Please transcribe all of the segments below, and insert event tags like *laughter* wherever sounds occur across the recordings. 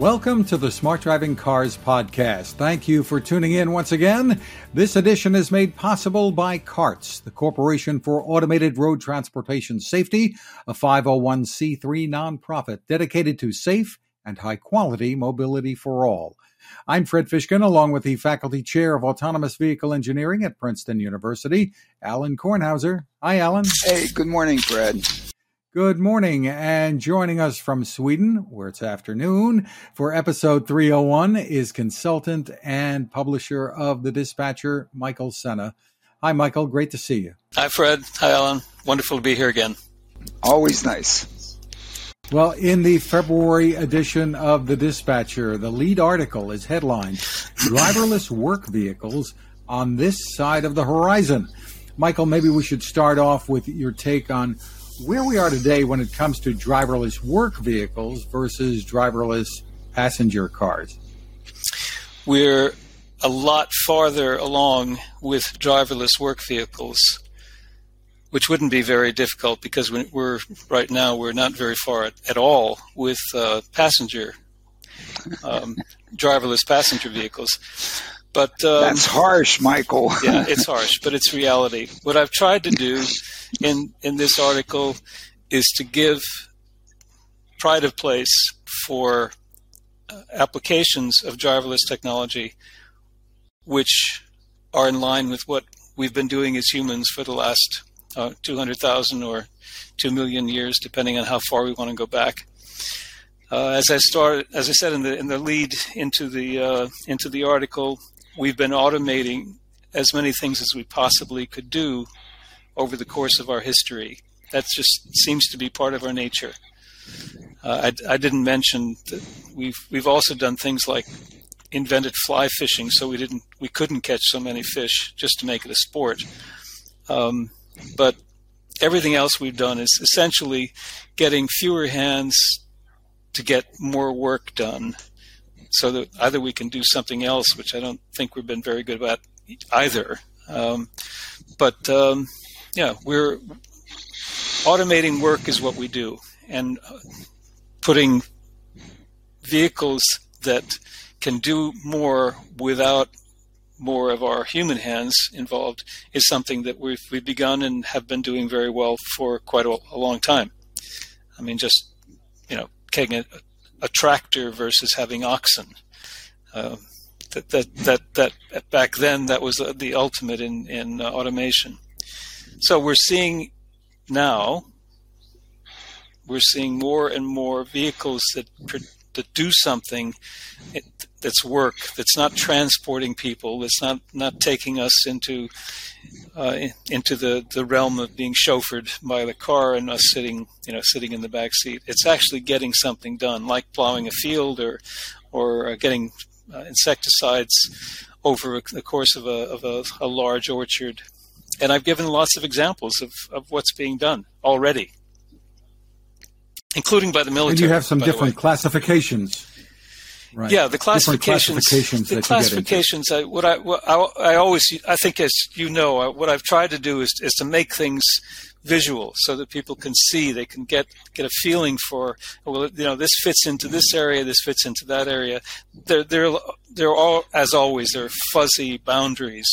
Welcome to the Smart Driving Cars podcast. Thank you for tuning in once again. This edition is made possible by CARTS, the Corporation for Automated Road Transportation Safety, a 501c3 nonprofit dedicated to safe and high quality mobility for all. I'm Fred Fishkin, along with the Faculty Chair of Autonomous Vehicle Engineering at Princeton University, Alan Kornhauser. Hi, Alan. Hey, good morning, Fred. Good morning, and joining us from Sweden, where it's afternoon, for episode 301 is consultant and publisher of The Dispatcher, Michael Sena. Hi, Michael. Great to see you. Hi, Fred. Hi, Alan. Wonderful to be here again. Always nice. Well, in the February edition of The Dispatcher, the lead article is headlined Driverless Work Vehicles on This Side of the Horizon. Michael, maybe we should start off with your take on where we are today when it comes to driverless work vehicles versus driverless passenger cars. We're a lot farther along with driverless work vehicles, which wouldn't be very difficult because we're right now we're not very far at, at all with uh, passenger um, driverless passenger vehicles. But um, that's harsh, Michael. *laughs* yeah, it's harsh, but it's reality. What I've tried to do in in this article is to give pride of place for uh, applications of driverless technology, which are in line with what we've been doing as humans for the last uh, 200,000 or 2 million years, depending on how far we want to go back. Uh, as I start, as I said in the in the lead into the uh, into the article, we've been automating as many things as we possibly could do over the course of our history. That just seems to be part of our nature. Uh, I, I, didn't mention that we've we've also done things like invented fly fishing, so we didn't we couldn't catch so many fish just to make it a sport. Um, but everything else we've done is essentially getting fewer hands to get more work done so that either we can do something else, which I don't think we've been very good at either. Um, but um, yeah, we're automating work is what we do, and putting vehicles that can do more without more of our human hands involved is something that we've, we've begun and have been doing very well for quite a, a long time. I mean, just you know, taking a, a tractor versus having oxen. Uh, that, that that that back then that was the ultimate in in uh, automation. So we're seeing now we're seeing more and more vehicles that that do something that's work that's not transporting people that's not not taking us into uh, into the, the realm of being chauffeured by the car and us sitting you know sitting in the back seat it's actually getting something done like plowing a field or or uh, getting uh, insecticides over the course of a, of a, a large orchard and I've given lots of examples of, of what's being done already including by the military. And you have some different classifications. Right. Yeah, the classifications. classifications the classifications. I, what I, what I, I, always, I think, as you know, what I've tried to do is, is to make things visual so that people can see, they can get get a feeling for. Well, you know, this fits into this area, this fits into that area. There, there, there all, as always, there are fuzzy boundaries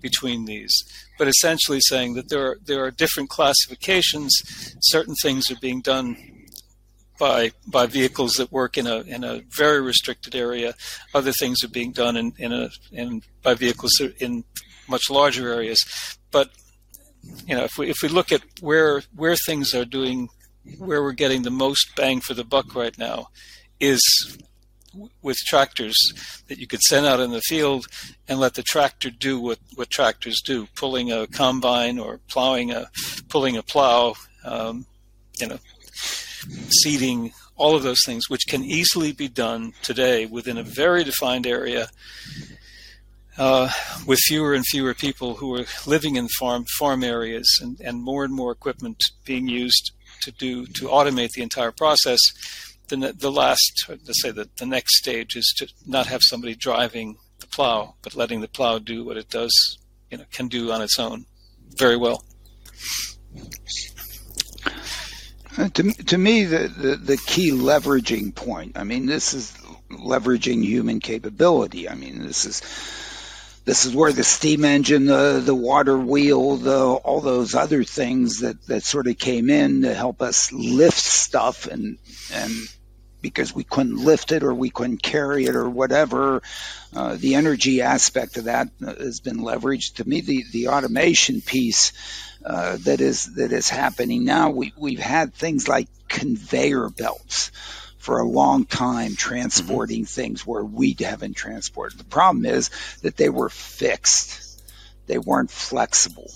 between these. But essentially, saying that there are there are different classifications. Certain things are being done by by vehicles that work in a in a very restricted area. Other things are being done in in a in by vehicles in much larger areas. But you know, if we if we look at where where things are doing, where we're getting the most bang for the buck right now, is with tractors that you could send out in the field and let the tractor do what, what tractors do, pulling a combine or plowing a pulling a plow, um, you know, seeding, all of those things, which can easily be done today within a very defined area. Uh, with fewer and fewer people who are living in farm farm areas and, and more and more equipment being used to do to automate the entire process, the, the last let's say that the next stage is to not have somebody driving the plow, but letting the plow do what it does, you know, can do on its own very well. Uh, to, to me, the, the, the, key leveraging point, I mean, this is leveraging human capability. I mean, this is this is where the steam engine, the the water wheel, the all those other things that that sort of came in to help us lift stuff and and because we couldn't lift it or we couldn't carry it or whatever. Uh, the energy aspect of that has been leveraged. To me, the, the automation piece uh, that is that is happening now, we, we've had things like conveyor belts for a long time transporting mm-hmm. things where we haven't transported. The problem is that they were fixed. They weren't flexible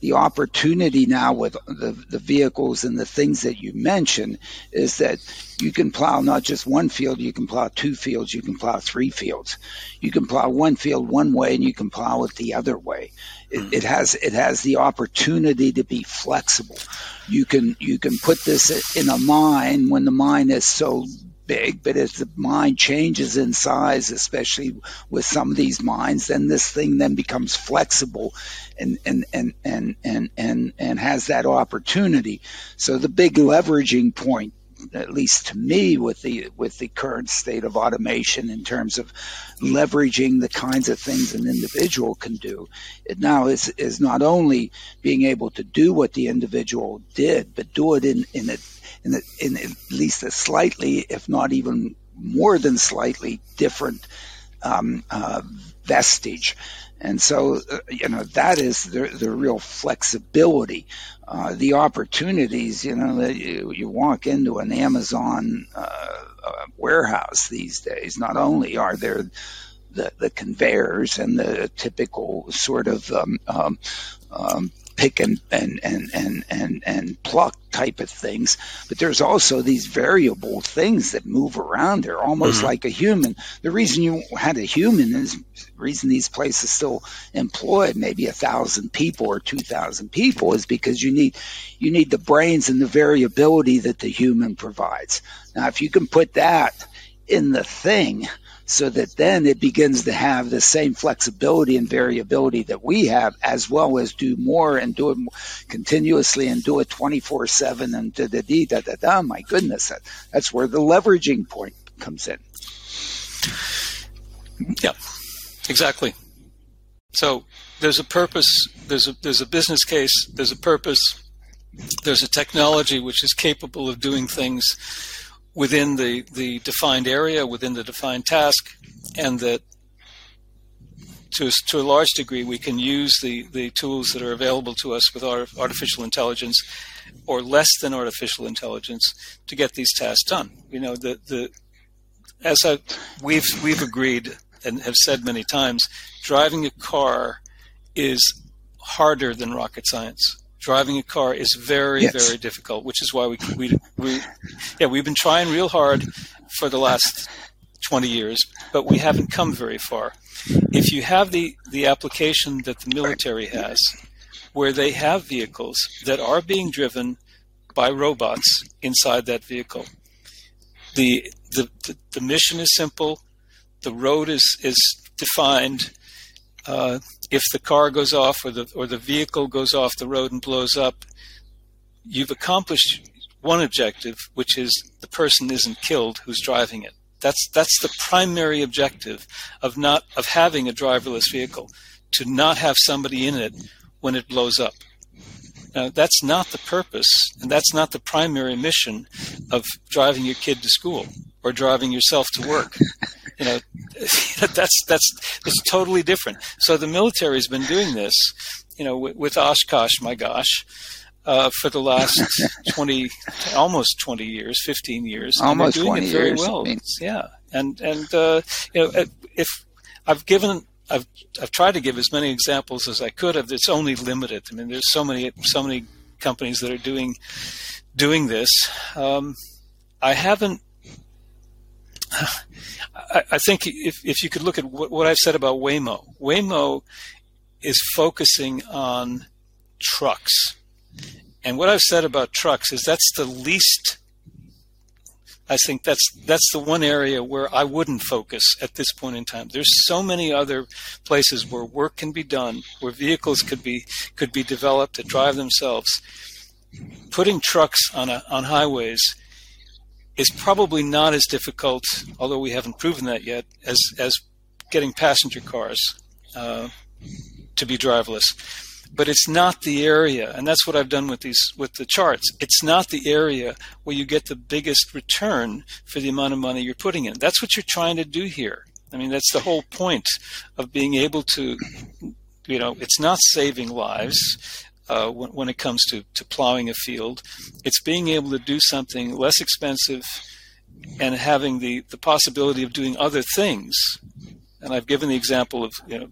the opportunity now with the, the vehicles and the things that you mentioned is that you can plow not just one field, you can plow two fields, you can plow three fields. You can plow one field one way and you can plow it the other way. It, hmm. it has it has the opportunity to be flexible. You can you can put this in a mine when the mine is so big, but as the mine changes in size, especially with some of these mines, then this thing then becomes flexible and and and and and and, and has that opportunity. So the big leveraging point at least to me with the with the current state of automation in terms of leveraging the kinds of things an individual can do it now is is not only being able to do what the individual did but do it in in a in, a, in at least a slightly, if not even more than slightly different um, uh, vestige. And so, uh, you know, that is the, the real flexibility, uh, the opportunities, you know, you, you walk into an Amazon uh, uh warehouse these days. Not only are there the, the conveyors and the typical sort of um, um, um, pick and, and, and, and, and, and pluck type of things. But there's also these variable things that move around there, almost mm-hmm. like a human. The reason you had a human is the reason these places still employ maybe a thousand people or two thousand people is because you need you need the brains and the variability that the human provides. Now, if you can put that in the thing, so that then it begins to have the same flexibility and variability that we have, as well as do more and do it continuously and do it 24 7 and da da da da da. My goodness, that, that's where the leveraging point comes in. Yeah, exactly. So there's a purpose, there's a, there's a business case, there's a purpose, there's a technology which is capable of doing things within the, the defined area, within the defined task, and that to, to a large degree we can use the, the tools that are available to us with our artificial intelligence or less than artificial intelligence to get these tasks done. You know, the, the as I, we've we've agreed and have said many times, driving a car is harder than rocket science driving a car is very yes. very difficult which is why we, we we yeah we've been trying real hard for the last 20 years but we haven't come very far. If you have the the application that the military has where they have vehicles that are being driven by robots inside that vehicle the the, the, the mission is simple. The road is is defined uh, if the car goes off or the or the vehicle goes off the road and blows up, you've accomplished one objective, which is the person isn't killed who's driving it. That's that's the primary objective of not of having a driverless vehicle, to not have somebody in it when it blows up. Now, that's not the purpose, and that's not the primary mission of driving your kid to school or driving yourself to work. you know, *laughs* that's that's that's totally different. So the military has been doing this, you know, with, with Oshkosh, my gosh, uh, for the last *laughs* twenty, almost twenty years, fifteen years. Almost doing twenty it very years. well. Yeah, and and uh, you know, if I've given I've I've tried to give as many examples as I could of it's only limited. I mean, there's so many so many companies that are doing doing this. Um, I haven't I, think if, if you could look at what, what I've said about Waymo, Waymo is focusing on trucks. And what I've said about trucks is that's the least I think that's that's the one area where I wouldn't focus at this point in time. There's so many other places where work can be done, where vehicles could be could be developed to drive themselves. Putting trucks on a, on highways is probably not as difficult, although we haven't proven that yet, as as getting passenger cars uh, to be driverless. But it's not the area, and that's what I've done with these with the charts. It's not the area where you get the biggest return for the amount of money you're putting in. That's what you're trying to do here. I mean, that's the whole point of being able to, you know, it's not saving lives. Uh, when, when, it comes to, to plowing a field. It's being able to do something less expensive and having the, the possibility of doing other things. And I've given the example of you know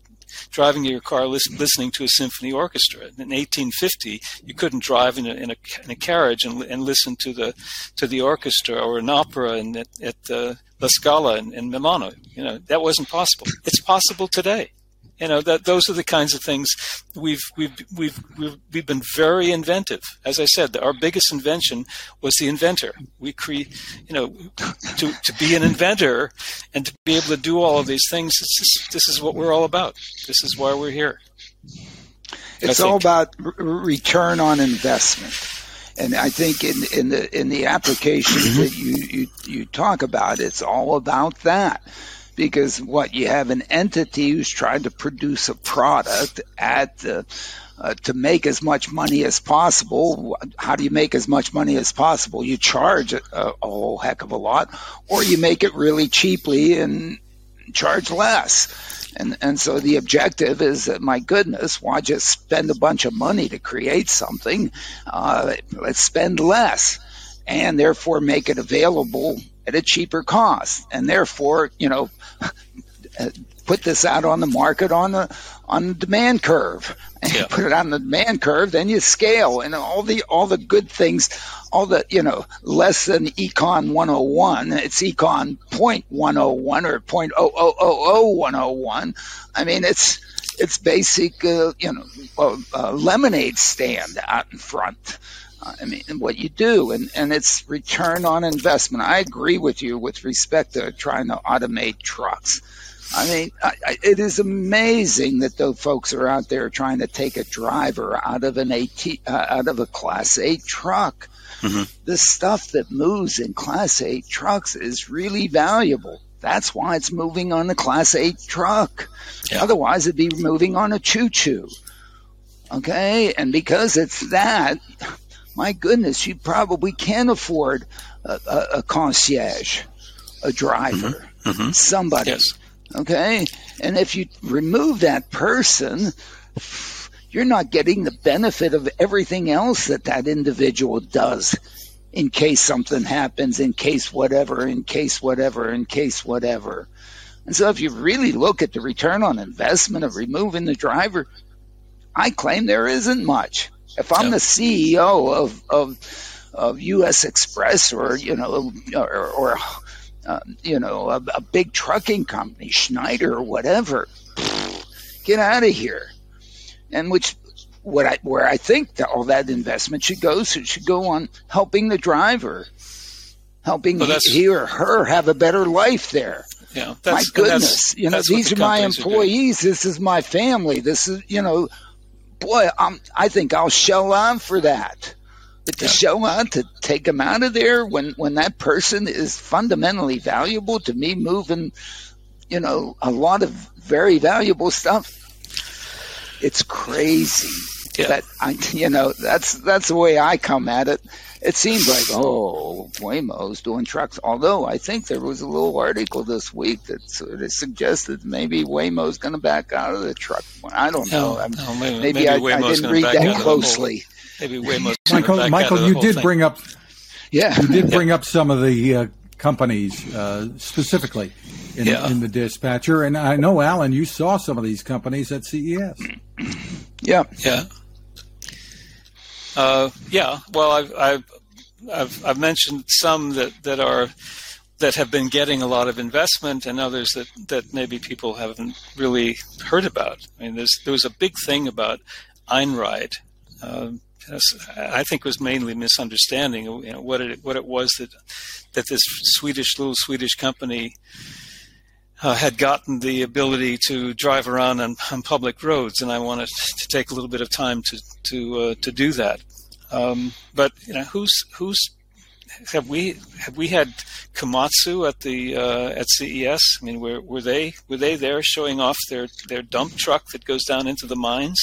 driving your car listening to a symphony orchestra. In 1850, you couldn't drive in a, in a, in a carriage and, and, listen to the to the orchestra or an opera in, at, at uh, La Scala in, in Milano. You know that wasn't possible. It's possible today you know that those are the kinds of things we've we've we've we've, we've been very inventive. As i said our biggest invention was the inventor. We create you know to to be an inventor and to be able to do all of these things this is, this is what we're all about. This is why we're here. It's all about return on investment. And I think in, in the in the applications mm-hmm. that you, you you talk about, it's all about that because what you have an entity who's trying to produce a product at the uh, to make as much money as possible. How do you make as much money as possible? You charge a, a, whole heck of a lot, or you make it really cheaply and charge less. And and so the objective is that my goodness, why just spend a bunch of money to create something? Uh, let's spend less, and therefore make it available at a cheaper cost, and therefore, you know, put this out on the market on the on the demand curve. And yeah. put it on the demand curve, then you scale, and all the all the good things, all the you know less than econ 101, it's econ point 101 or point oh oh oh oh 101. I mean, it's it's basic, uh, you know, uh, uh, lemonade stand out in front. I mean, what you do, and, and it's return on investment. I agree with you with respect to trying to automate trucks. I mean, I, I, it is amazing that those folks are out there trying to take a driver out of an AT, uh, out of a Class 8 truck. Mm-hmm. The stuff that moves in Class 8 trucks is really valuable. That's why it's moving on the Class 8 truck. Yeah. Otherwise, it'd be moving on a choo choo. Okay? And because it's that, my goodness, you probably can't afford a, a, a concierge, a driver, mm-hmm. Mm-hmm. somebody. Yes. Okay. And if you remove that person, you're not getting the benefit of everything else that that individual does in case something happens, in case whatever, in case whatever, in case whatever. And so if you really look at the return on investment of removing the driver, I claim there isn't much. If I'm the CEO of, of, of U.S. Xpress or, you know, or, or uh, you know, a, a, big trucking company, Schneider or whatever, get out of here. And which, what I, where I think that all that investment should go, so it should go on helping the driver, helping well, he or her have a better life there. Yeah, my goodness, you know, these the are my employees. Are this is my family. This is, you know, boy, I'm, I think I'll show on for that. But to yeah. show on to take them out of there when, when that person is fundamentally valuable to me, moving, you know, a lot of very valuable stuff. It's crazy. Yeah. That I, you know, that's that's the way I come at it it seems like, oh, Waymo's doing trucks. Although I think there was a little article this week that sort of suggested maybe Waymo's going to back out of the truck. I don't know. No, no, maybe, maybe, maybe I, I, didn't read that closely. Maybe Waymo's Michael, Michael, you did thing. bring up. Yeah, you did bring up some of the uh, companies uh, specifically in, yeah. in the dispatcher, and I know Alan, you saw some of these companies at CES. Yeah, yeah. Uh, yeah, well, I've, I've, I've, I've mentioned some that, that are that have been getting a lot of investment, and others that, that maybe people haven't really heard about. I mean, there was a big thing about Einride. Uh, I think was mainly misunderstanding you know, what it what it was that that this Swedish little Swedish company uh, had gotten the ability to drive around on, on, public roads, and I wanted to take a little bit of time to to uh, to do that. Um, but you know, who's who's have we have we had Komatsu at the uh, at CES? I mean, were were they were they there showing off their their dump truck that goes down into the mines?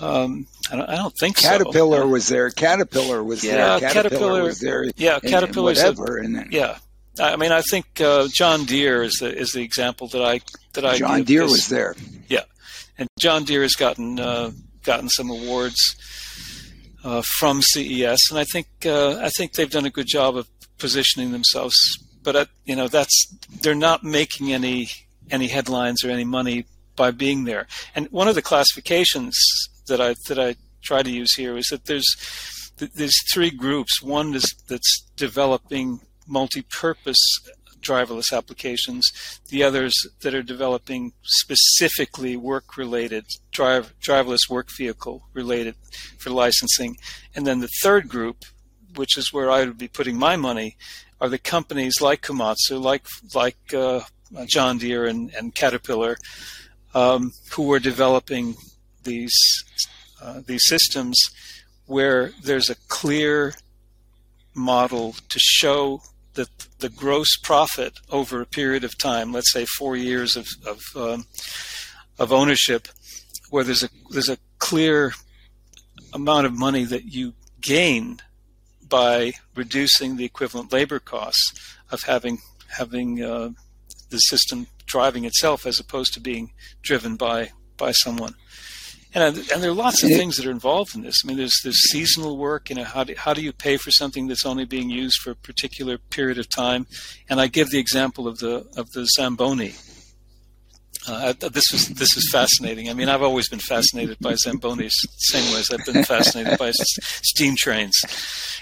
Um, I, don't, I don't think Caterpillar so. was there. Caterpillar was Yeah, there. Caterpillar, Caterpillar- was there. yeah, and- and Caterpillar's a- whatever. and then Yeah, I mean, I think uh, John Deere is the is the example that I that I John Deere was there. Yeah, and John Deere has gotten uh, gotten some awards uh, from CES, and I think uh, I think they've done a good job of positioning themselves. But uh, you know, that's they're not making any any headlines or any money by being there. And one of the classifications that I that I try to use here is that there's there's three groups. One is that's developing multi-purpose driverless applications. The others that are developing specifically work-related drive driverless work vehicle related for licensing. And then the third group, which is where I would be putting my money, are the companies like Komatsu, like like uh, John Deere and, and Caterpillar, um, who are developing these uh, these systems where there's a clear model to show that the gross profit over a period of time, let's say four years of of, um, of ownership, where there's a there's a clear amount of money that you gain by reducing the equivalent labor costs of having having uh, the system driving itself as opposed to being driven by by someone. And, and there are lots of things that are involved in this. I mean, there's there's seasonal work. You know, how do how do you pay for something that's only being used for a particular period of time? And I give the example of the of the Zamboni. Uh, this is this is fascinating. I mean, I've always been fascinated by Zambonis, same way as I've been fascinated by s- steam trains.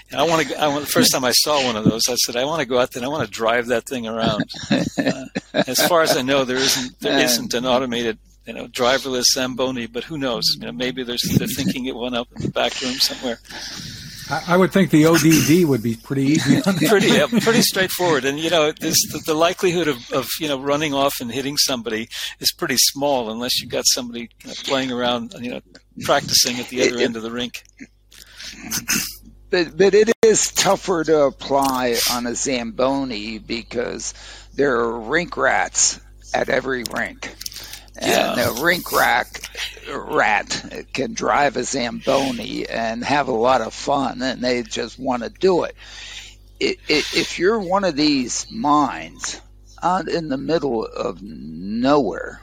And I want to. I want, the first time I saw one of those, I said, I want to go out there. and I want to drive that thing around. Uh, as far as I know, there isn't there isn't an automated, you know, driverless Zamboni. But who knows? You know, maybe there's they're thinking it one up in the back room somewhere. I, I would think the ODD would be pretty easy. Pretty uh, pretty straightforward. And you know, this, the, the likelihood of, of you know running off and hitting somebody is pretty small unless you've got somebody you know, playing around, you know, practicing at the other It- end of the rink. But but it is tougher to apply on a Zamboni because there are rink rats at every rink. And Yeah. a rink rack rat can drive a Zamboni and have a lot of fun, and they just want to do it. If you're one of these mines out in the middle of nowhere,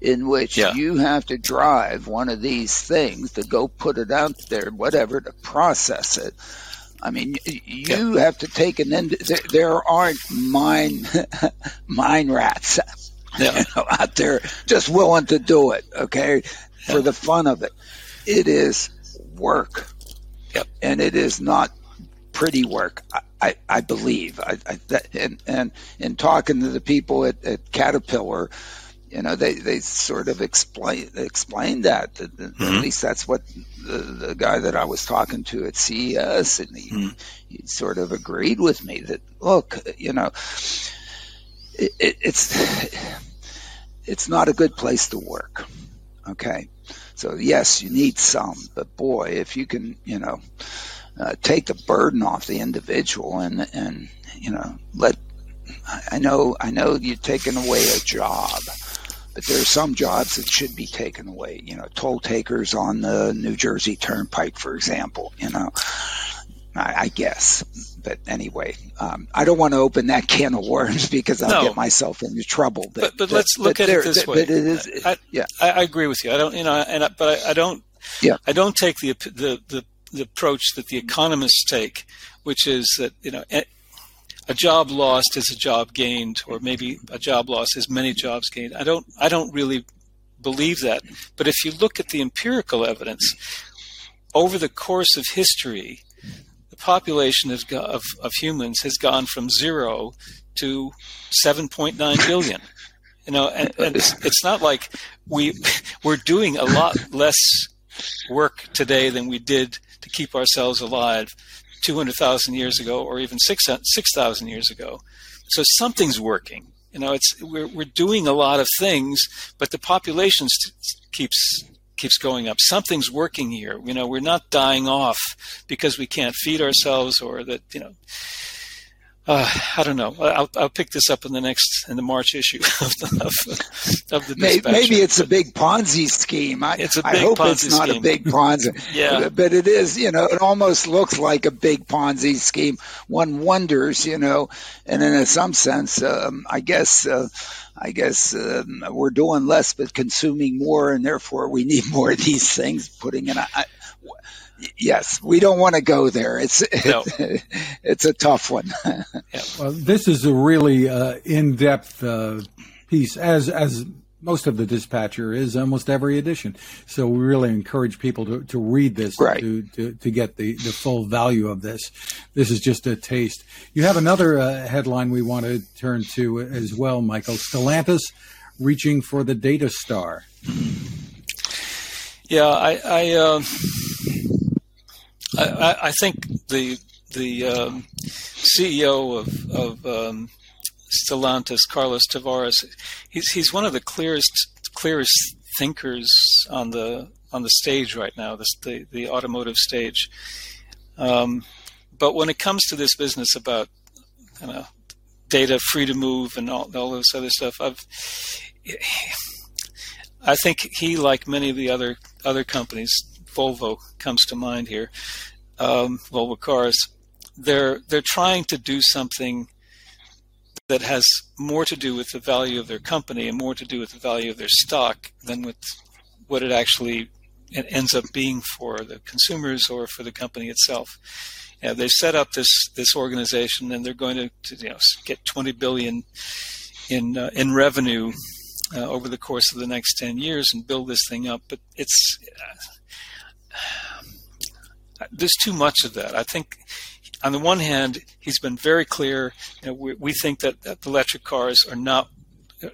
in which Yeah. you have to drive one of these things to go put it out there, whatever, to process it. I mean, you have to take an end. There, there aren't mine *laughs* mine rats *laughs* Yeah. you know, out there just willing to do it, okay, for the fun of it. It is work. Yep. And it is not pretty work, I, I, I believe. I, I, that, and, and in talking to the people at, at Caterpillar, you know, they, they sort of explain explained that. At Mhm. least that's what the, the guy that I was talking to at CES, and he, Mhm. he sort of agreed with me that look, you know, it, it, it's it's not a good place to work. Okay, so yes, you need some, but boy, if you can, you know, uh, take the burden off the individual and and you know let I know I know you're taking away a job, but there are some jobs that should be taken away. You know, toll takers on the New Jersey Turnpike, for example. You know, I, I guess. But anyway, um, I don't want to open that can of worms *laughs* because I'll No. get myself into trouble. But but let's look at there- it this but way. it is, I, yeah. I, I agree with you. I don't, you know, and I, but I, don't. Yeah. I don't take the the the the approach that the economists take, which is that you know. a- A job lost is a job gained, or maybe a job loss is many jobs gained. I don't. I don't really believe that. But if you look at the empirical evidence, over the course of history, the population of, of, of humans has gone from zero to 7.9 billion. You know, and, and it's, it's not like we we're doing a lot less work today than we did to keep ourselves alive 200,000 years ago, or even six 6,000 years ago. So something's working. You know, it's we're we're doing a lot of things, but the population keeps keeps going up. Something's working here. You know, we're not dying off because we can't feed ourselves or that, you know, uh, I don't know. I'll, I'll, pick this up in the next in the March issue *laughs* of the, of, of the maybe, maybe, it's a big Ponzi scheme. I, it's a big I hope Ponzi it's not scheme. a big Ponzi. *laughs* yeah, but it is. You know, it almost looks like a big Ponzi scheme. One wonders, you know, and in some sense, um, I guess. Uh, I guess um, we're doing less but consuming more, and therefore we need *laughs* more of these things. Putting in, I, yes, we don't want to go there. It's no. it's a tough one. *laughs* yeah. Well, this is a really uh, in-depth uh, piece, as as most of the dispatcher is almost every edition. So we really encourage people to, to read this right. to, to, to get the, the full value of this. This is just a taste. You have another uh, headline we want to turn to as well, Michael. Stellantis reaching for the data star. Yeah, I I, uh, I, I think the the um, CEO of of um, Stellantis, Carlos Tavares, he's he's one of the clearest clearest thinkers on the on the stage right now, the the, the automotive stage. Um, but when it comes to this business about you know, data free to move and all, all this other stuff, I've I think he, like many of the other other companies, Volvo comes to mind here, um, Volvo cars, they're they're trying to do something that has more to do with the value of their company and more to do with the value of their stock than with what it actually it ends up being for the consumers or for the company itself. Yeah, they've set up this this organization and they're going to, to you know get 20 billion in uh, in revenue uh, over the course of the next 10 years and build this thing up. But it's uh, *sighs* there's too much of that. I think on the one hand, he's been very clear. You know, we, we, think that, that electric cars are not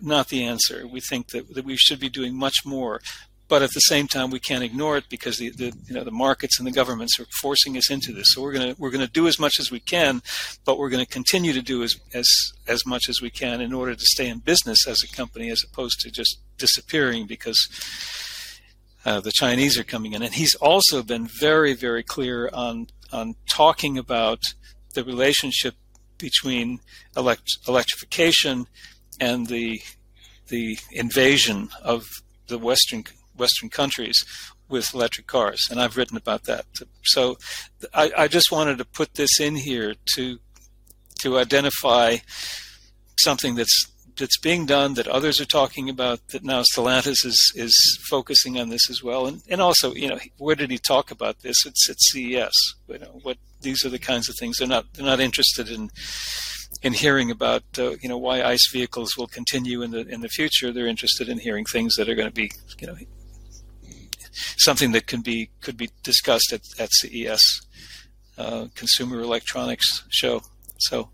not the answer. We think that, that we should be doing much more. But at the same time, we can't ignore it because the, the you know the markets and the governments are forcing us into this. So we're gonna we're gonna do as much as we can, but we're gonna continue to do as as as much as we can in order to stay in business as a company, as opposed to just disappearing because uh, the Chinese are coming in. And he's also been very very clear on on talking about the relationship between elect- electrification and the the invasion of the Western Western countries with electric cars, and I've written about that. So I, I just wanted to put this in here to to identify something that's that's being done that others are talking about that now Stellantis is is focusing on this as well. And and also you know where did he talk about this? It's at CES you know what these are the kinds of things they're not they're not interested in in hearing about uh, you know why ICE vehicles will continue in the in the future. They're interested in hearing things that are going to be you know something that can be could be discussed at, at CES uh, Consumer Electronics Show. So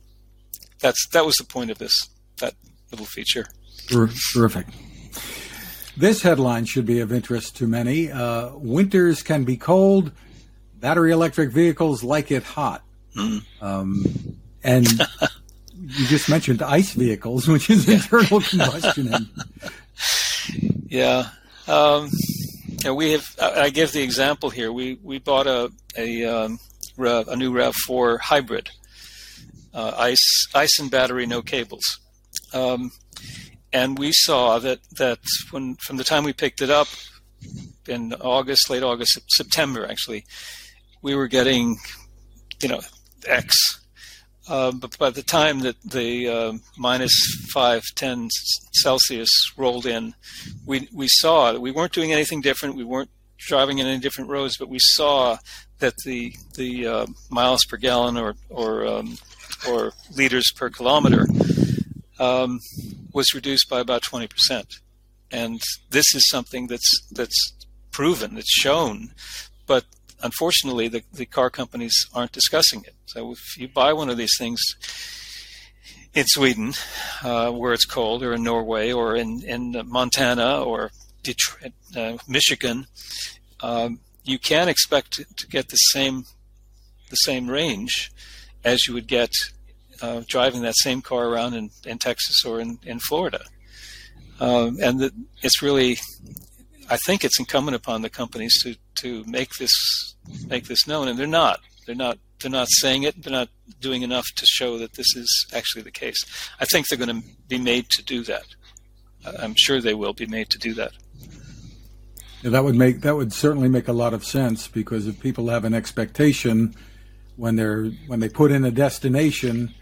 that's that was the point of this that little feature. Terrific. This headline should be of interest to many. Uh, winters can be cold. Battery electric vehicles like it hot. Mm. Um, and you just mentioned ICE vehicles, *laughs* which is internal combustion. *laughs* Yeah. Um, we have. I give the example here. We we bought a a um, a new Rav Four hybrid, uh, ice ice and battery, no cables, um, and we saw that that when from the time we picked it up in August, late August, September actually, we were getting, you know, X uh, but by the time that the uh, minus five, ten Celsius rolled in, we we saw that we weren't doing anything different. We weren't driving in any different roads, but we saw that the the uh, miles per gallon or or um, or liters per kilometer um, was reduced by about twenty percent. And this is something that's that's proven, it's shown, but unfortunately, the, the car companies aren't discussing it. So if you buy one of these things in Sweden, uh, where it's cold, or in Norway, or in, in Montana, or Detroit, uh, Michigan, um, you can expect to get the same the same range as you would get uh, driving that same car around in, in Texas or in, in Florida. Um, and the, it's really I think it's incumbent upon the companies to to make this make this known, and they're not. They're not. They're not saying it. They're not doing enough to show that this is actually the case. I think they're going to be made to do that. I'm sure they will be made to do that. Yeah, that would make that would certainly make a lot of sense because if people have an expectation when they're when they put in a destination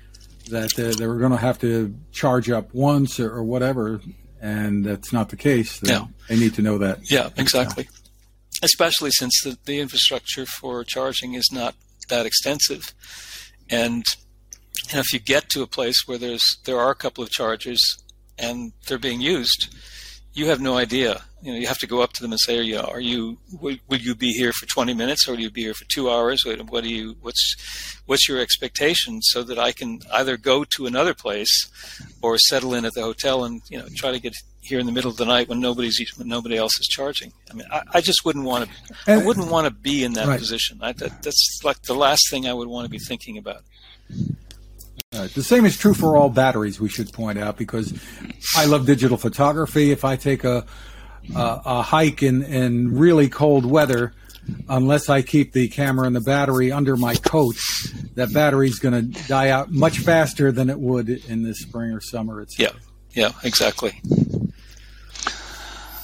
that they're, they're going to have to charge up once or, or, whatever, and that's not the case. Yeah. they need to know that. Yeah, exactly. Especially since the, the infrastructure for charging is not that extensive, and and if you get to a place where there's there are a couple of chargers and they're being used, you have no idea. You know, you have to go up to them and say, "Are you? Are you will, will you be here for 20 minutes, or will you be here for two hours? What do you? What's what's your expectation, so that I can either go to another place, or settle in at the hotel and you know try to get here in the middle of the night when nobody's when nobody else is charging. I mean, I, I just wouldn't want to. I wouldn't want to be in that right. position. I, that, that's like the last thing I would want to be thinking about. Uh, the same is true for all batteries. We should point out because I love digital photography. If I take a a, a hike in in really cold weather, unless I keep the camera and the battery under my coat, that battery's going to die out much faster than it would in the spring or summer. It's yeah, yeah, exactly.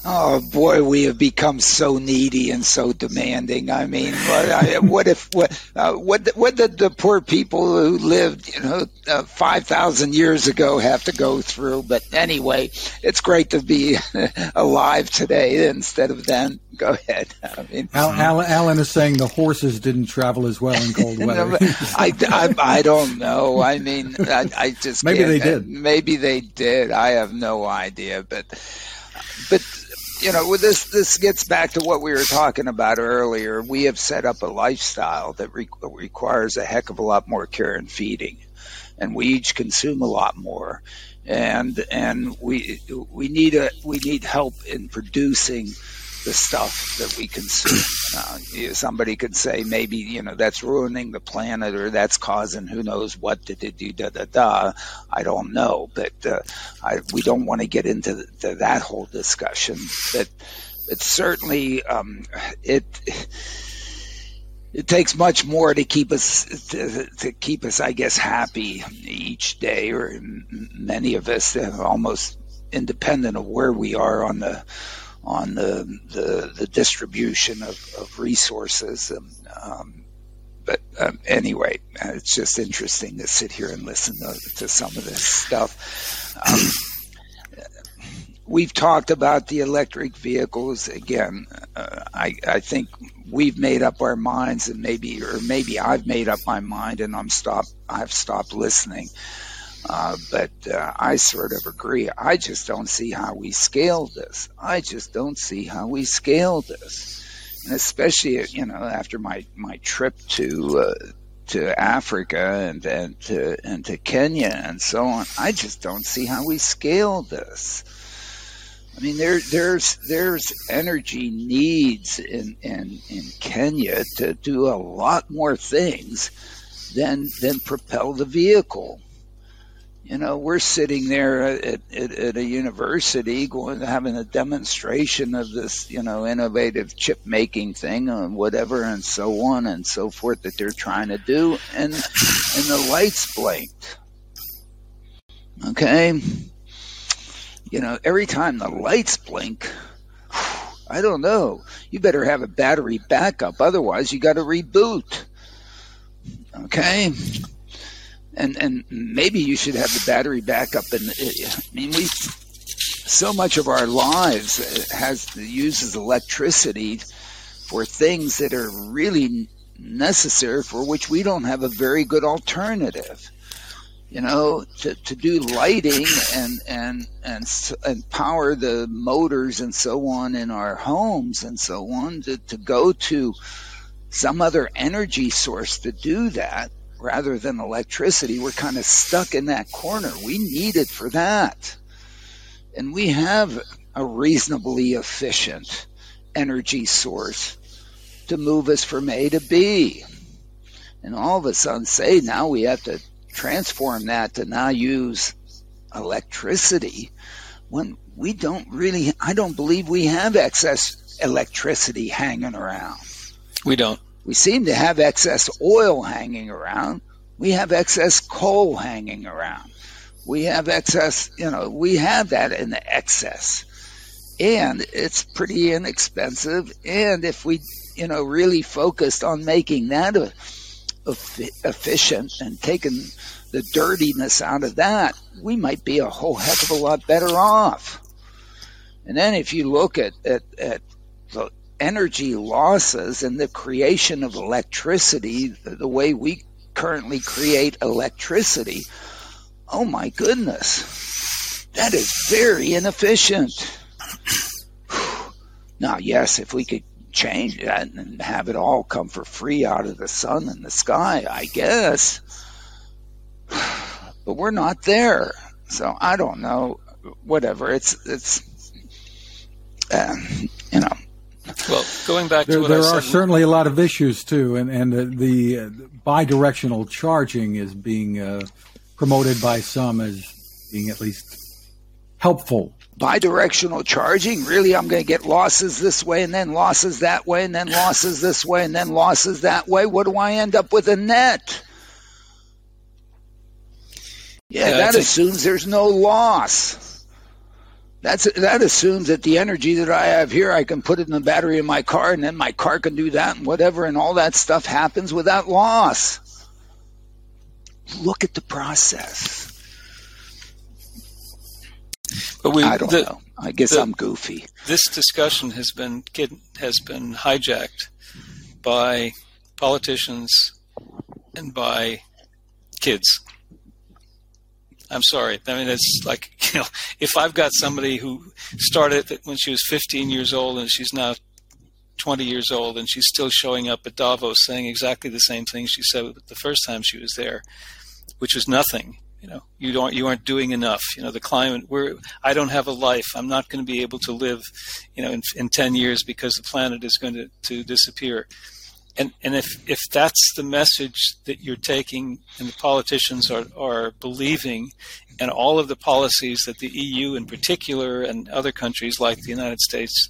Oh boy, we have become so needy and so demanding. I mean, what, I, what if what uh, what what did the poor people who lived, you know, uh, five thousand years ago have to go through? But anyway, it's great to be *laughs* alive today instead of then. Go ahead. *laughs* I mean, Al, Alan is saying the horses didn't travel as well in cold *laughs* weather. I, I, I don't know. I mean, I, I just maybe they did. Maybe they did. I have no idea, but but you know, this this gets back to what we were talking about earlier. We have set up a lifestyle that re- requires a heck of a lot more care and feeding, and we each consume a lot more, and and we we need a we need help in producing the stuff that we consume. Uh, somebody could say maybe you know that's ruining the planet or that's causing who knows what da da da da da. I don't know, but uh, I, we don't want to get into the, the, that whole discussion. But but certainly um, it. It takes much more to keep us to, to keep us, I guess, happy each day, or many of us, almost independent of where we are on the on the the, the distribution of, of resources. And, um, but um, anyway, it's just interesting to sit here and listen to, to some of this stuff. Um, we've talked about the electric vehicles again. Uh, I, I think we've made up our minds, and maybe, or maybe I've made up my mind, and I'm stop. I've stopped listening. Uh, but uh, I sort of agree. I just don't see how we scale this. I just don't see how we scale this, and especially you know after my my trip to uh, to Africa and and to and to Kenya and so on. I just don't see how we scale this. I mean, there, there's there's energy needs in, in in Kenya to do a lot more things than than propel the vehicle you know, we're sitting there at, at, at, a university going having a demonstration of this, you know, innovative chip making thing and whatever and so on and so forth that they're trying to do and and the lights blinked. Okay? You know, every time the lights blink, I don't know. You better have a battery backup otherwise you got to reboot. Okay? And and maybe you should have the battery backup. And uh, I mean, we so much of our lives uh, has uses electricity for things that are really necessary for which we don't have a very good alternative. You know, to, to do lighting and, and, and, and power the motors and so on in our homes and so on, to, to go to some other energy source to do that rather than electricity, we're kind of stuck in that corner. We need it for that. And we have a reasonably efficient energy source to move us from A to B. And all of a sudden say now we have to transform that to now use electricity. when we don't really, I don't believe we have excess electricity hanging around. We don't. We seem to have excess oil hanging around. We have excess coal hanging around. We have excess, you know, we have that in excess. And it's pretty inexpensive. And if we, you know, really focused on making that efficient and taking the dirtiness out of that, we might be a whole heck of a lot better off. And then if you look at, at, at the energy losses and the creation of electricity, the, way we currently create electricity, oh my goodness, that is very inefficient. now, yes, if we could change that and have it all come for free out of the sun and the sky, I guess *sighs* but we're not there. So I don't know. Whatever. It's it's uh, you know. Well, going back there, to there are certainly a lot of issues too, and and the, the uh, bidirectional charging is being uh, promoted by some as being at least helpful. Bidirectional charging, really? I'm going to get losses this way, and then losses that way, and then losses this way, and then losses that way. What do I end up with a net? Yeah, yeah that assumes there's no loss. That's that assumes that the energy that I have here, I can put it in the battery in my car, and then my car can do that and whatever, and all that stuff happens without loss. Look at the process. But we, I don't the, know. I guess the, I'm goofy. This discussion has been has been hijacked by politicians and by kids. I'm sorry. I mean, it's like, *laughs* you know, if I've got somebody who started when she was 15 years old and she's now 20 years old and she's still showing up at Davos saying exactly the same thing she said the first time she was there, which was nothing. You know, you don't, you aren't doing enough. You know, the climate. We're, I don't have a life. I'm not going to be able to live, you know, in, in 10 years because the planet is going to, to disappear and and if if that's the message that you're taking and the politicians are are believing and all of the policies that the EU in particular and other countries like the United States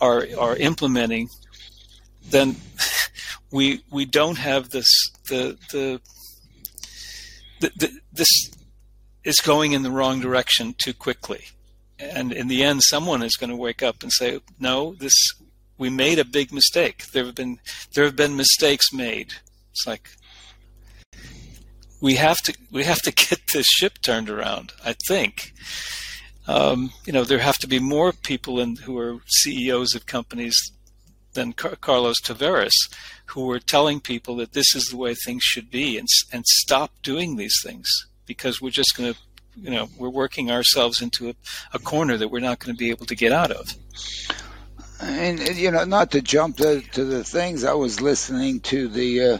are are implementing then *laughs* we we don't have this the the, the, the this is going in the wrong direction too quickly. And in the end someone is going to wake up and say no this we made a big mistake. There have been there have been mistakes made. It's like we have to we have to *laughs* get this ship turned around. I think. Um, you know, there have to be more people in, who are CEOs of companies than Car- Carlos Tavares, who are telling people that this is the way things should be, and and stop doing these things because we're just going to, you know, we're working ourselves into a, a corner that we're not going to be able to get out of. And, you know, not to jump to, to the things, I was listening to the uh,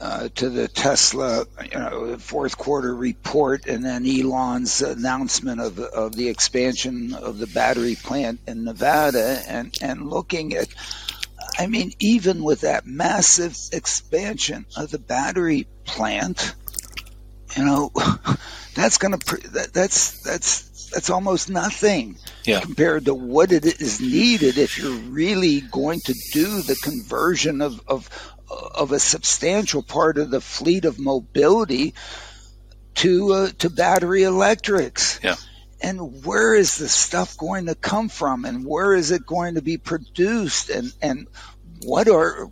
uh, to the Tesla, you know, fourth quarter report, and then Elon's announcement of of the expansion of the battery plant in Nevada, and and looking at, I mean, even with that massive expansion of the battery plant, you know, *laughs* that's going to that, that's that's that's almost nothing yeah. compared to what it is needed if you're really going to do the conversion of, of of a substantial part of the fleet of mobility to uh, to battery electrics. Yeah. And where is the stuff going to come from, and where is it going to be produced, and and what are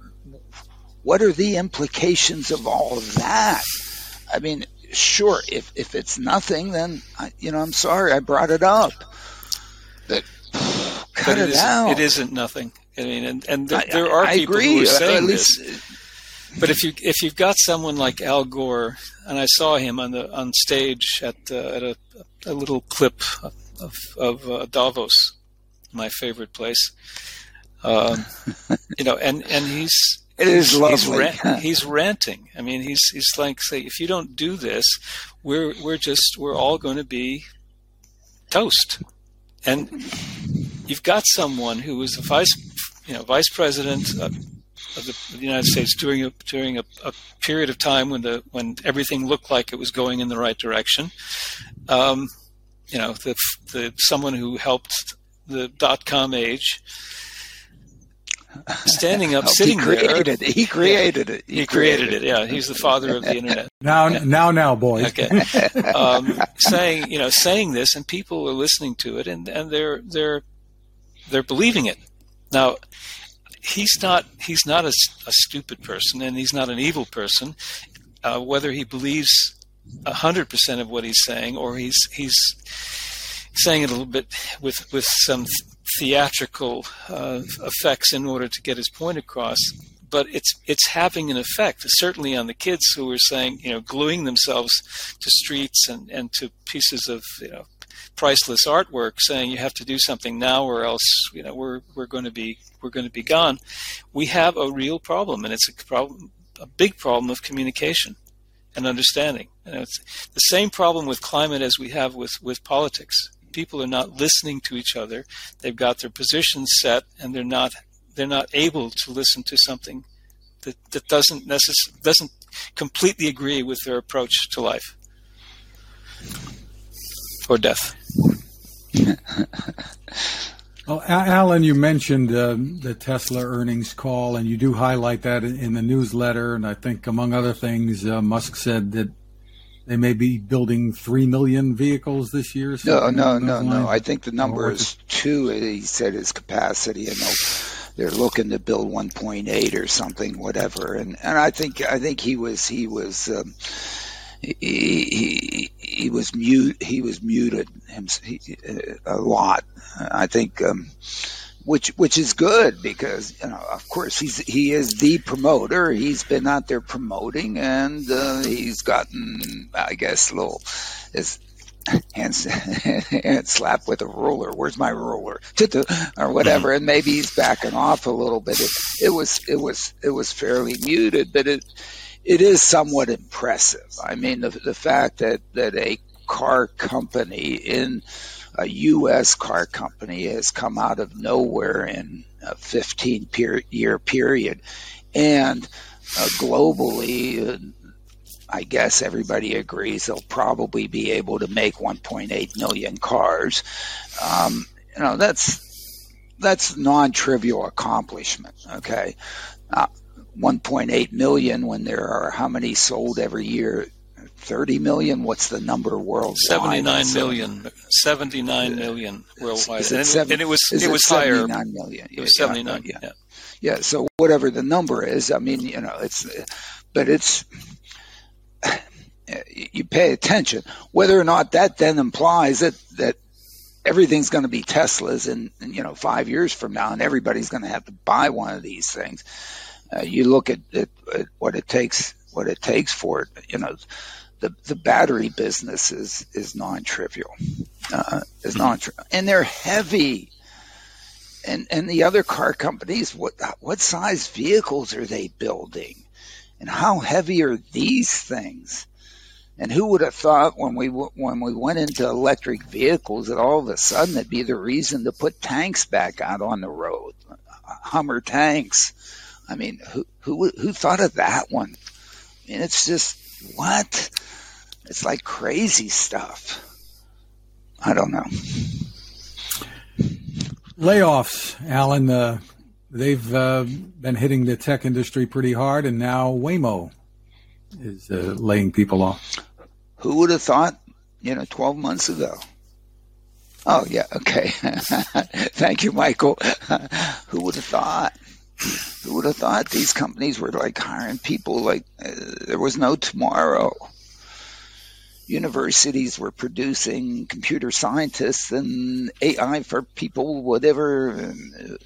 what are the implications of all of that? I mean, sure, if if it's nothing, then I, you know I'm sorry I brought it up. But cut but it, it out. It isn't nothing. I mean, and, and there, I, there are I people agree. who are saying least, this. But if you if you've got someone like Al Gore, and I saw him on the on stage at uh, at a, a, little clip of of uh, Davos, my favorite place. Um, *laughs* you know, and and he's it is lovely. *laughs* He's, rant, he's, ranting. I mean, he's he's like, say, if you don't do this, we're we're just we're all going to be toast. And you've got someone who was the vice, you know, vice president of, of, the, of the, United States during a during a, a, period of time when the when everything looked like it was going in the right direction. Um, you know, the the someone who helped the dot com age standing up, *laughs* sitting he created there. It. He created it. He, he created, created, it. Yeah, he's the father of the internet. *laughs* Now, yeah. now, now, boys. Okay, *laughs* um, saying you know, saying this, and people are listening to it, and and they're they're they're believing it. Now, he's not he's not a, a stupid person, and he's not an evil person. Uh, whether he believes hundred percent of what he's saying, or he's he's saying it a little bit with with some theatrical uh, effects in order to get his point across. But it's it's having an effect, certainly on the kids who are saying, you know, gluing themselves to streets and, and to pieces of you know priceless artwork, saying you have to do something now or else you know we're we're going to be we're going to be gone. We have a real problem, and it's a problem, a big problem of communication and understanding. You know, it's the same problem with climate as we have with with politics people are not listening to each other. They've got their positions set, and they're not they're not able to listen to something that, that doesn't necess- doesn't completely agree with their approach to life or death. *laughs* well, Alan, you mentioned uh, the Tesla earnings call, and you do highlight that in the newsletter. And I think, among other things, uh, Musk said that they may be building three million vehicles this year. No, no, no, no. I think the number is two. He said his capacity, and they're looking to build 1.8 or something, whatever. And and I think I think he was he was. Um, he, he he was mute. He was muted him, he, a lot. I think um, which which is good because you know of course he's he is the promoter. He's been out there promoting and uh, he's gotten I guess a little his hands *laughs* hand slap with a ruler. Where's my ruler? or whatever. And maybe he's backing off a little bit. It, it was it was it was fairly muted, but it it is somewhat impressive. I mean the the fact that that a car company in a U.S. car company has come out of nowhere in a 15 year period. And uh, globally, uh, I guess everybody agrees they'll probably be able to make 1.8 million cars. Um, you know, that's that's non-trivial accomplishment. Okay, uh, 1.8 million when there are how many sold every year? 30 million? What's the number worldwide? 79 million. 79 million worldwide. It, seven, and it was, it, was higher. Million. It was 79. Yeah, yeah. yeah. So whatever the number is, I mean, you know, it's, but it's, *sighs* you pay attention. Whether or not that then implies that, that everything's going to be Teslas in, in, you know, five years from now and everybody's going to have to buy one of these things. Uh, you look at, at, at what it takes, what it takes for it, you know, the, the battery business is, is non-trivial. Uh, is non and they're heavy. And, and the other car companies, what, what size vehicles are they building? And how heavy are these things? And who would have thought when we when we went into electric vehicles that all of a sudden it'd be the reason to put tanks back out on the road, Hummer tanks. I mean, who who who thought of that one? I mean, it's just what? It's like crazy stuff. I don't know. Layoffs, Alan. Uh, they've uh, been hitting the tech industry pretty hard, and now Waymo is uh, laying people off. Who would have thought? You know, twelve months ago. Oh yeah, okay. *laughs* Thank you, Michael. *laughs* Who would have thought? Who would have thought these companies were like hiring people like uh, there was no tomorrow? universities were producing computer scientists and AI for people, whatever.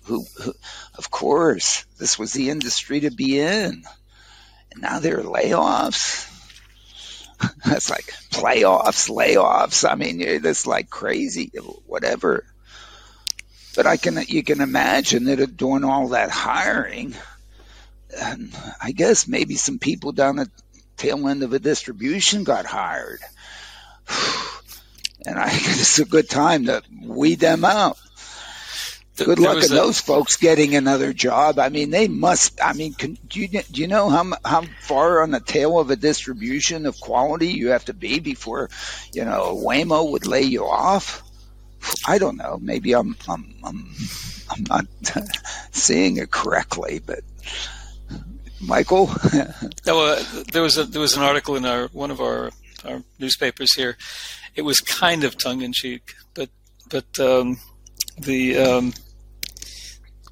Who, who, of course, this was the industry to be in. And now there are layoffs. *laughs* That's like playoffs, layoffs. I mean, it's like crazy, whatever. But I can, you can imagine that doing all that hiring, and I guess maybe some people down at tail end of a distribution got hired. *sighs* And I guess it's a good time to weed them out. Good luck to those folks getting another job. I mean, they must. I mean, can, do you do you know how how far on the tail of a distribution of quality you have to be before, you know, Waymo would lay you off? I don't know. Maybe I'm I'm I'm, I'm not *laughs* seeing it correctly, but Michael. no, uh, there was a there was an article in our one of our our newspapers here. It was kind of tongue in cheek, but but um, the um,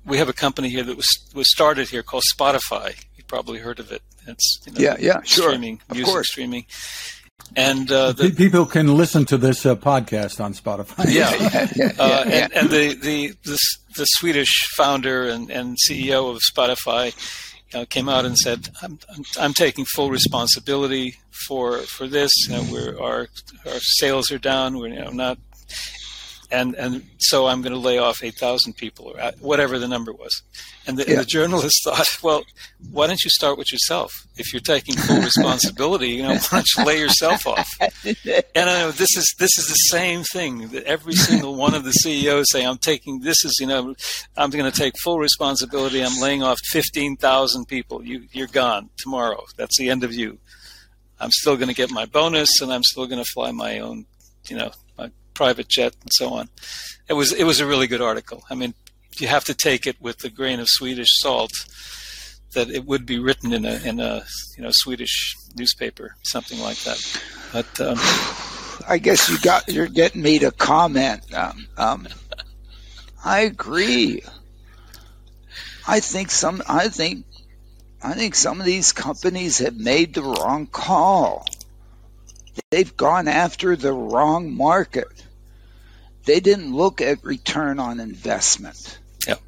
we have a company here that was was started here called Spotify. You probably heard of it. It's you know, yeah, yeah, sure, streaming, music streaming. And uh, the, people can listen to this uh, podcast on Spotify. Yeah, *laughs* yeah, yeah, uh, and, and, the, the the the Swedish founder and, and CEO of Spotify uh, came out and said, I'm, I'm, I'm, taking full responsibility for for this. You know, we're, our our sales are down. We're you know not and and so I'm going to lay off 8,000 people or uh, whatever the number was. And the, yeah. and the, journalist *laughs* thought, well, why don't you start with yourself? If you're taking full *laughs* responsibility, you know, why don't you lay yourself off? *laughs* And I know this is this is the same thing that every single one of the CEOs say, I'm taking this is you know, I'm going to take full responsibility. I'm laying off 15,000 people. You you're gone tomorrow. That's the end of you. I'm still going to get my bonus, and I'm still going to fly my own, you know, private jet and so on. It was it was a really good article. I mean, you have to take it with a grain of Swedish salt that it would be written in a in a you know Swedish newspaper, something like that. But um, I guess you got you're getting me to comment. Um, um, I agree. I think some. I think. I think some of these companies have made the wrong call. They've gone after the wrong market. They didn't look at return on investment. Yep.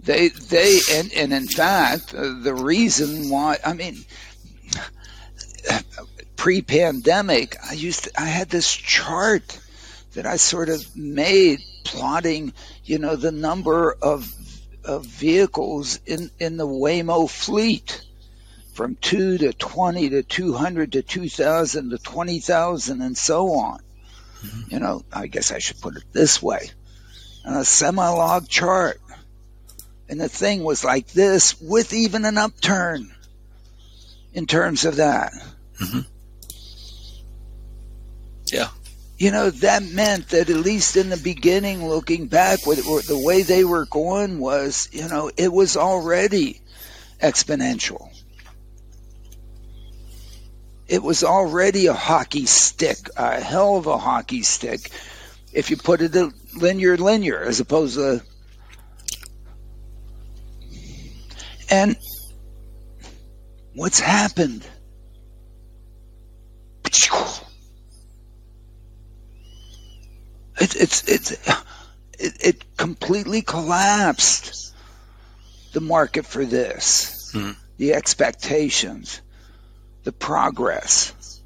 They they and, and in fact uh, the reason why I mean pre-pandemic I used to, I had this chart that I sort of made plotting you know the number of of vehicles in in the Waymo fleet from 2 to 20 to 200 to 2000 to 20,000 and so on. You know, I guess I should put it this way on a semi log chart. And the thing was like this with even an upturn in terms of that. Mm-hmm. Yeah. You know, that meant that at least in the beginning, looking back, with the way they were going was, you know, it was already exponential it was already a hockey stick, a hell of a hockey stick. If you put it linear, linear, as opposed to. And what's happened? It, it's it's it, it completely collapsed the market for this, mm-hmm. the expectations the progress.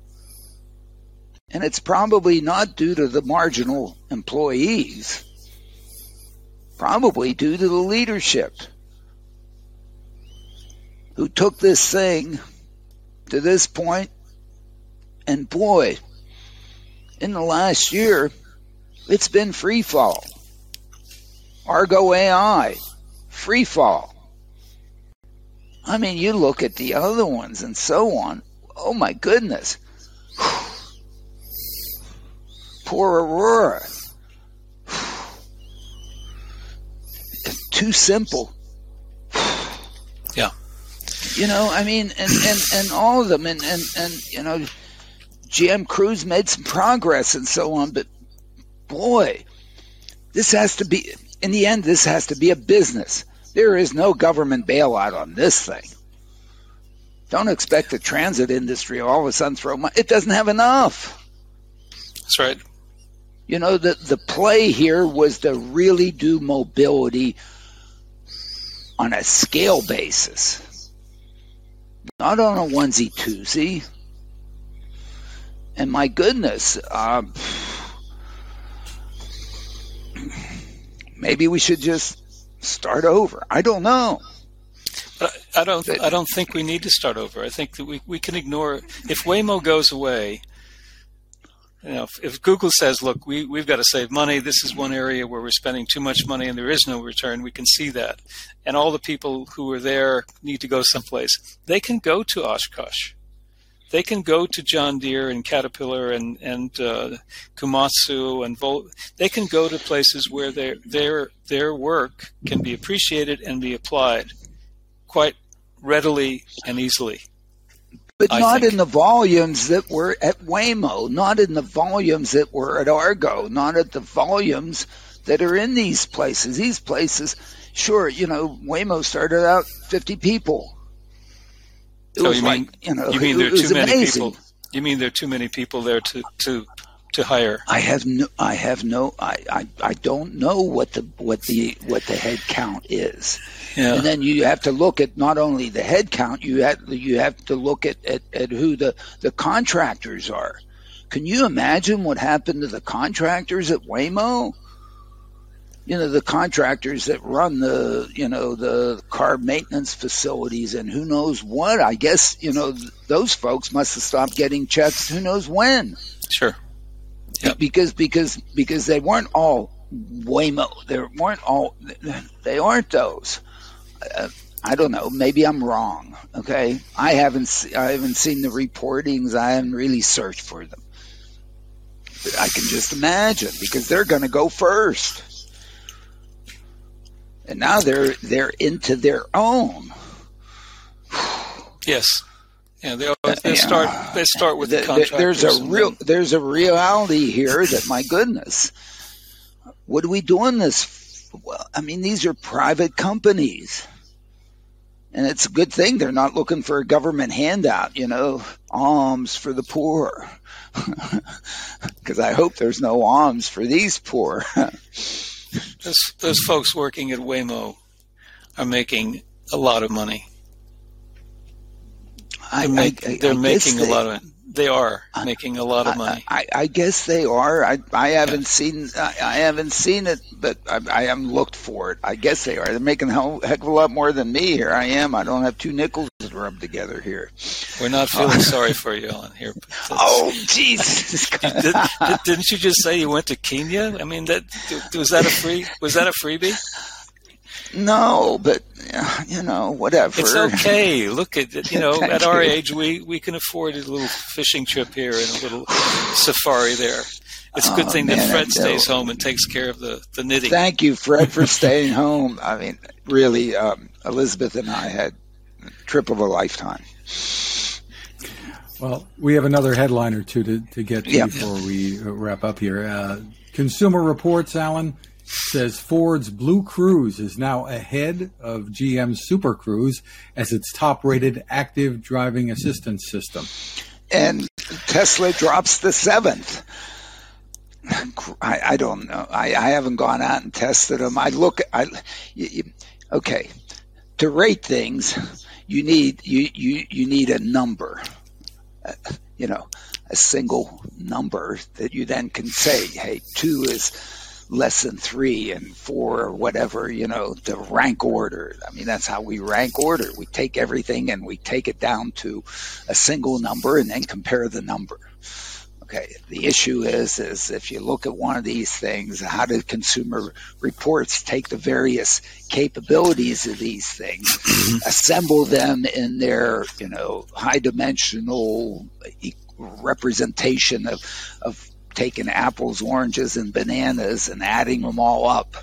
And it's probably not due to the marginal employees, probably due to the leadership who took this thing to this point. And boy, in the last year, it's been free fall. Argo AI, free fall. I mean, you look at the other ones and so on. Oh my goodness. Poor Aurora. Too simple. Yeah. You know, I mean, and, and, and all of them, and, and, and, you know, GM Cruise made some progress and so on, but boy, this has to be, in the end, this has to be a business there is no government bailout on this thing. Don't expect the transit industry all of a sudden throw money. It doesn't have enough. That's right. You know, the, the play here was to really do mobility on a scale basis, not on a onesie twosie. And my goodness, uh, maybe we should just start over. I don't know. I don't. I don't think we need to start over. I think that we, we can ignore if Waymo goes away. You know, if, if, Google says, "Look, we we've got to save money. This is one area where we're spending too much money and there is no return," we can see that, and all the people who are there need to go someplace. They can go to Oshkosh. They can go to John Deere and Caterpillar and and uh, Komatsu and Volt. They can go to places where their their their work can be appreciated and be applied quite readily and easily but I not think. in the volumes that were at Waymo, not in the volumes that were at Argo, not at the volumes that are in these places. These places, sure, you know, Waymo started out 50 people. It so was you like, mean, you know, you mean there are too many people? You mean there are too many people there to, to to hire? I have no, I have no, I, I, I don't know what the what the what the head count is. Yeah. And then you have to look at not only the head count, you have you have to look at, at, at who the, the contractors are. Can you imagine what happened to the contractors at Waymo? You know, the contractors that run the, you know, the car maintenance facilities and who knows what. I guess, you know, those folks must have stopped getting checks who knows when. Sure. Yep. Because because because they weren't all Waymo. They weren't all. They aren't those. Uh, I don't know. Maybe I'm wrong. Okay, I haven't se- I haven't seen the reportings. I haven't really searched for them. But I can just imagine because they're going to go first, and now they're they're into their own. Yes. Yeah, they, they start. They start with the, the There's a real. Then... There's a reality here that my goodness, what are we doing this? Well, I mean, these are private companies, and it's a good thing they're not looking for a government handout. You know, alms for the poor, *laughs* because I hope there's no alms for these poor. *laughs* those, those folks working at Waymo are making a lot of money. I, make, I, they're I making a lot of they are making a lot of money. I, I, guess they are. I, I haven't yeah. seen I, haven't seen it, but I, I haven't looked for it. I guess they are. They're making a heck of a lot more than me. Here I am. I don't have two nickels to rub together here. We're not feeling *laughs* sorry for you, Ellen. Here. Oh, *laughs* Jesus! *laughs* did, didn't you just say you went to Kenya? I mean, that was that a free was that a freebie? No, but *laughs* you know, whatever. It's okay. Look at you know, *laughs* at our age, we we can afford a little fishing trip here and a little safari there. It's a good oh, thing man, that Fred stays home and takes care of the, the knitting. Thank you, Fred, for *laughs* staying home. I mean, really, um, Elizabeth and I had a trip of a lifetime. Well, we have another headline or two to, to get to yep. before we wrap up here. Uh, Consumer Reports, Alan, says Ford's BlueCruise is now ahead of GM's Super Cruise as its top rated active driving assistance system. And Tesla drops the seventh. I, I don't know. I, I, haven't gone out and tested them. I look. I you, okay. To rate things, you need you you you need a number. Uh, you know, a single number that you then can say, "Hey, two is." Less than three and four or whatever, you know, the rank order. I mean, that's how we rank order. We take everything and we take it down to a single number and then compare the number. Okay. The issue is, is if you look at one of these things, how do consumer reports take the various capabilities of these things, *clears throat* assemble them in their, you know, high dimensional representation of, of taking apples, oranges, and bananas and adding them all up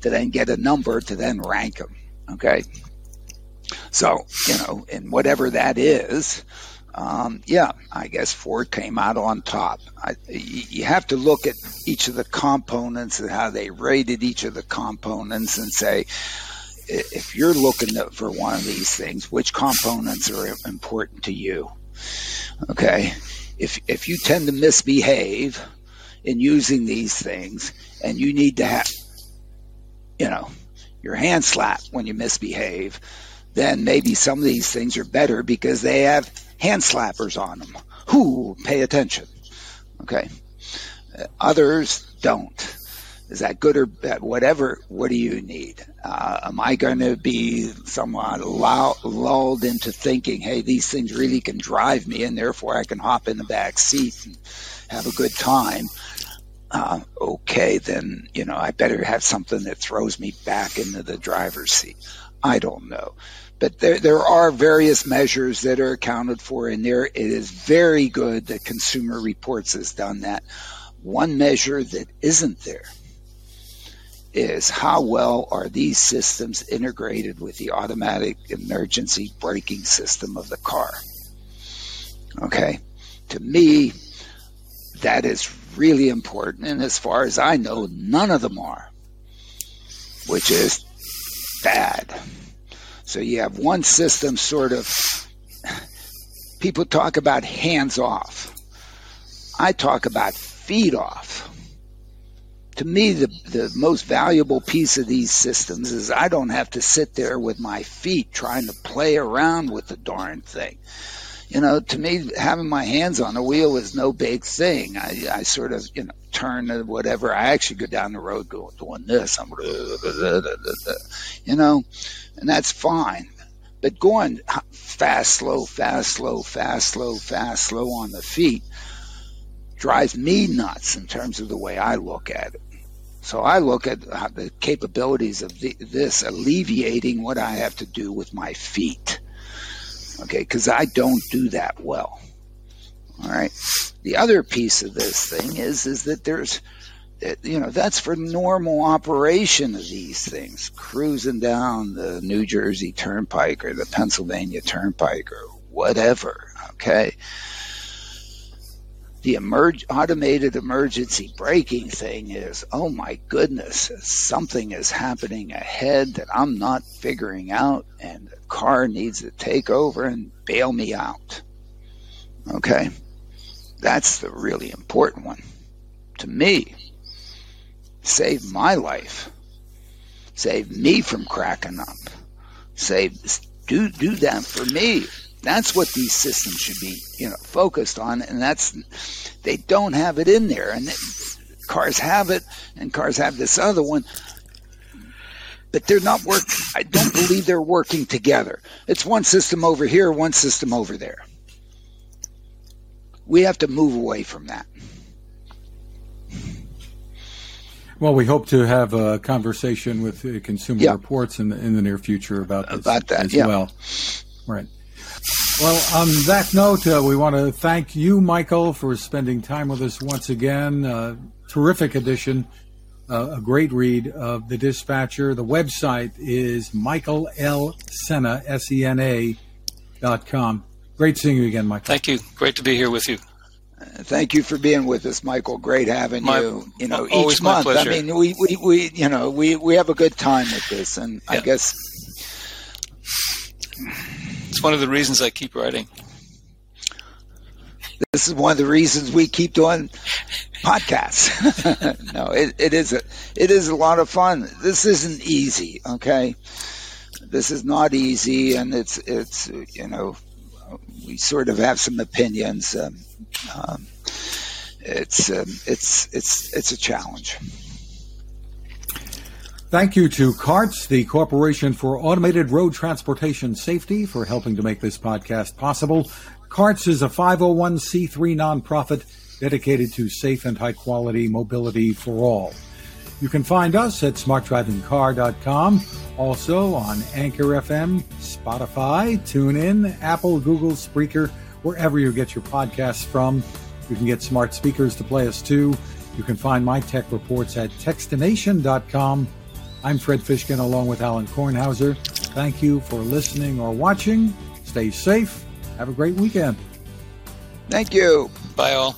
to then get a number to then rank them. Okay. So, you know, and whatever that is, um, yeah, I guess Ford came out on top. I, you have to look at each of the components and how they rated each of the components and say, if you're looking for one of these things, which components are important to you? Okay. If, if you tend to misbehave, in using these things, and you need to have, you know, your hand slapped when you misbehave, then maybe some of these things are better because they have hand slappers on them. Who pay attention? Okay. Others don't. Is that good or bad? Whatever. What do you need? Uh, am I going to be somewhat lulled into thinking, hey, these things really can drive me, and therefore I can hop in the back seat and have a good time? Uh, okay, then you know I better have something that throws me back into the driver's seat. I don't know, but there there are various measures that are accounted for and there. It is very good that Consumer Reports has done that. One measure that isn't there is how well are these systems integrated with the automatic emergency braking system of the car. Okay, to me, that is really important, and as far as I know, none of them are, which is bad. So you have one system sort of, people talk about hands off. I talk about feet off to me, the, the most valuable piece of these systems is I don't have to sit there with my feet trying to play around with the darn thing. You know, to me, having my hands on the wheel is no big thing. I, I sort of, you know, turn to whatever. I actually go down the road doing this. I'm, you know, and that's fine. But going fast, slow, fast, slow, fast, slow, fast, slow on the feet drives me nuts in terms of the way I look at it. So I look at the capabilities of the, this alleviating what I have to do with my feet. Okay, because I don't do that well. All right. The other piece of this thing is is that there's you know that's for normal operation of these things cruising down the new jersey turnpike or the pennsylvania turnpike or whatever okay the emerg- automated emergency braking thing is, oh my goodness, something is happening ahead that I'm not figuring out, and the car needs to take over and bail me out. Okay? That's the really important one. To me, save my life, save me from cracking up, save do do that for me that's what these systems should be, you know, focused on, and that's they don't have it in there, and cars have it, and cars have this other one, but they're not working. I don't believe they're working together. It's one system over here, one system over there. We have to move away from that. Well, we hope to have a conversation with Consumer yeah. Reports in the, in the near future about this about that, as yeah. well. Right. Well, on that note, uh, we want to thank you, Michael, for spending time with us once again. Uh, terrific edition, uh, a great read of The Dispatcher. The website is Michael L. Sena, S E N A dot com. Great seeing you again, Michael. Thank you. Great to be here with you. Uh, thank you for being with us, Michael. Great having my, you. You know, each month. I mean, we, we, we, you know, we, we have a good time with this, and yeah. I guess it's one of the reasons I keep writing. This is one of the reasons we keep doing podcasts. *laughs* no, it, it is a it is a lot of fun. This isn't easy, okay? This is not easy, and it's it's you know we sort of have some opinions. Um, um, it's um, it's it's it's a challenge. Thank you to CARTS, the Corporation for Automated Road Transportation Safety, for helping to make this podcast possible. CARTS is a 501c3 nonprofit dedicated to safe and high quality mobility for all. You can find us at smartdrivingcar.com, also on Anchor FM, Spotify, TuneIn, Apple, Google, Spreaker, wherever you get your podcasts from. You can get smart speakers to play us too. You can find my tech reports at techstination.com I'm Fred Fishkin along with Alan Kornhauser. Thank you for listening or watching. Stay safe. Have a great weekend. Thank you. Bye, all.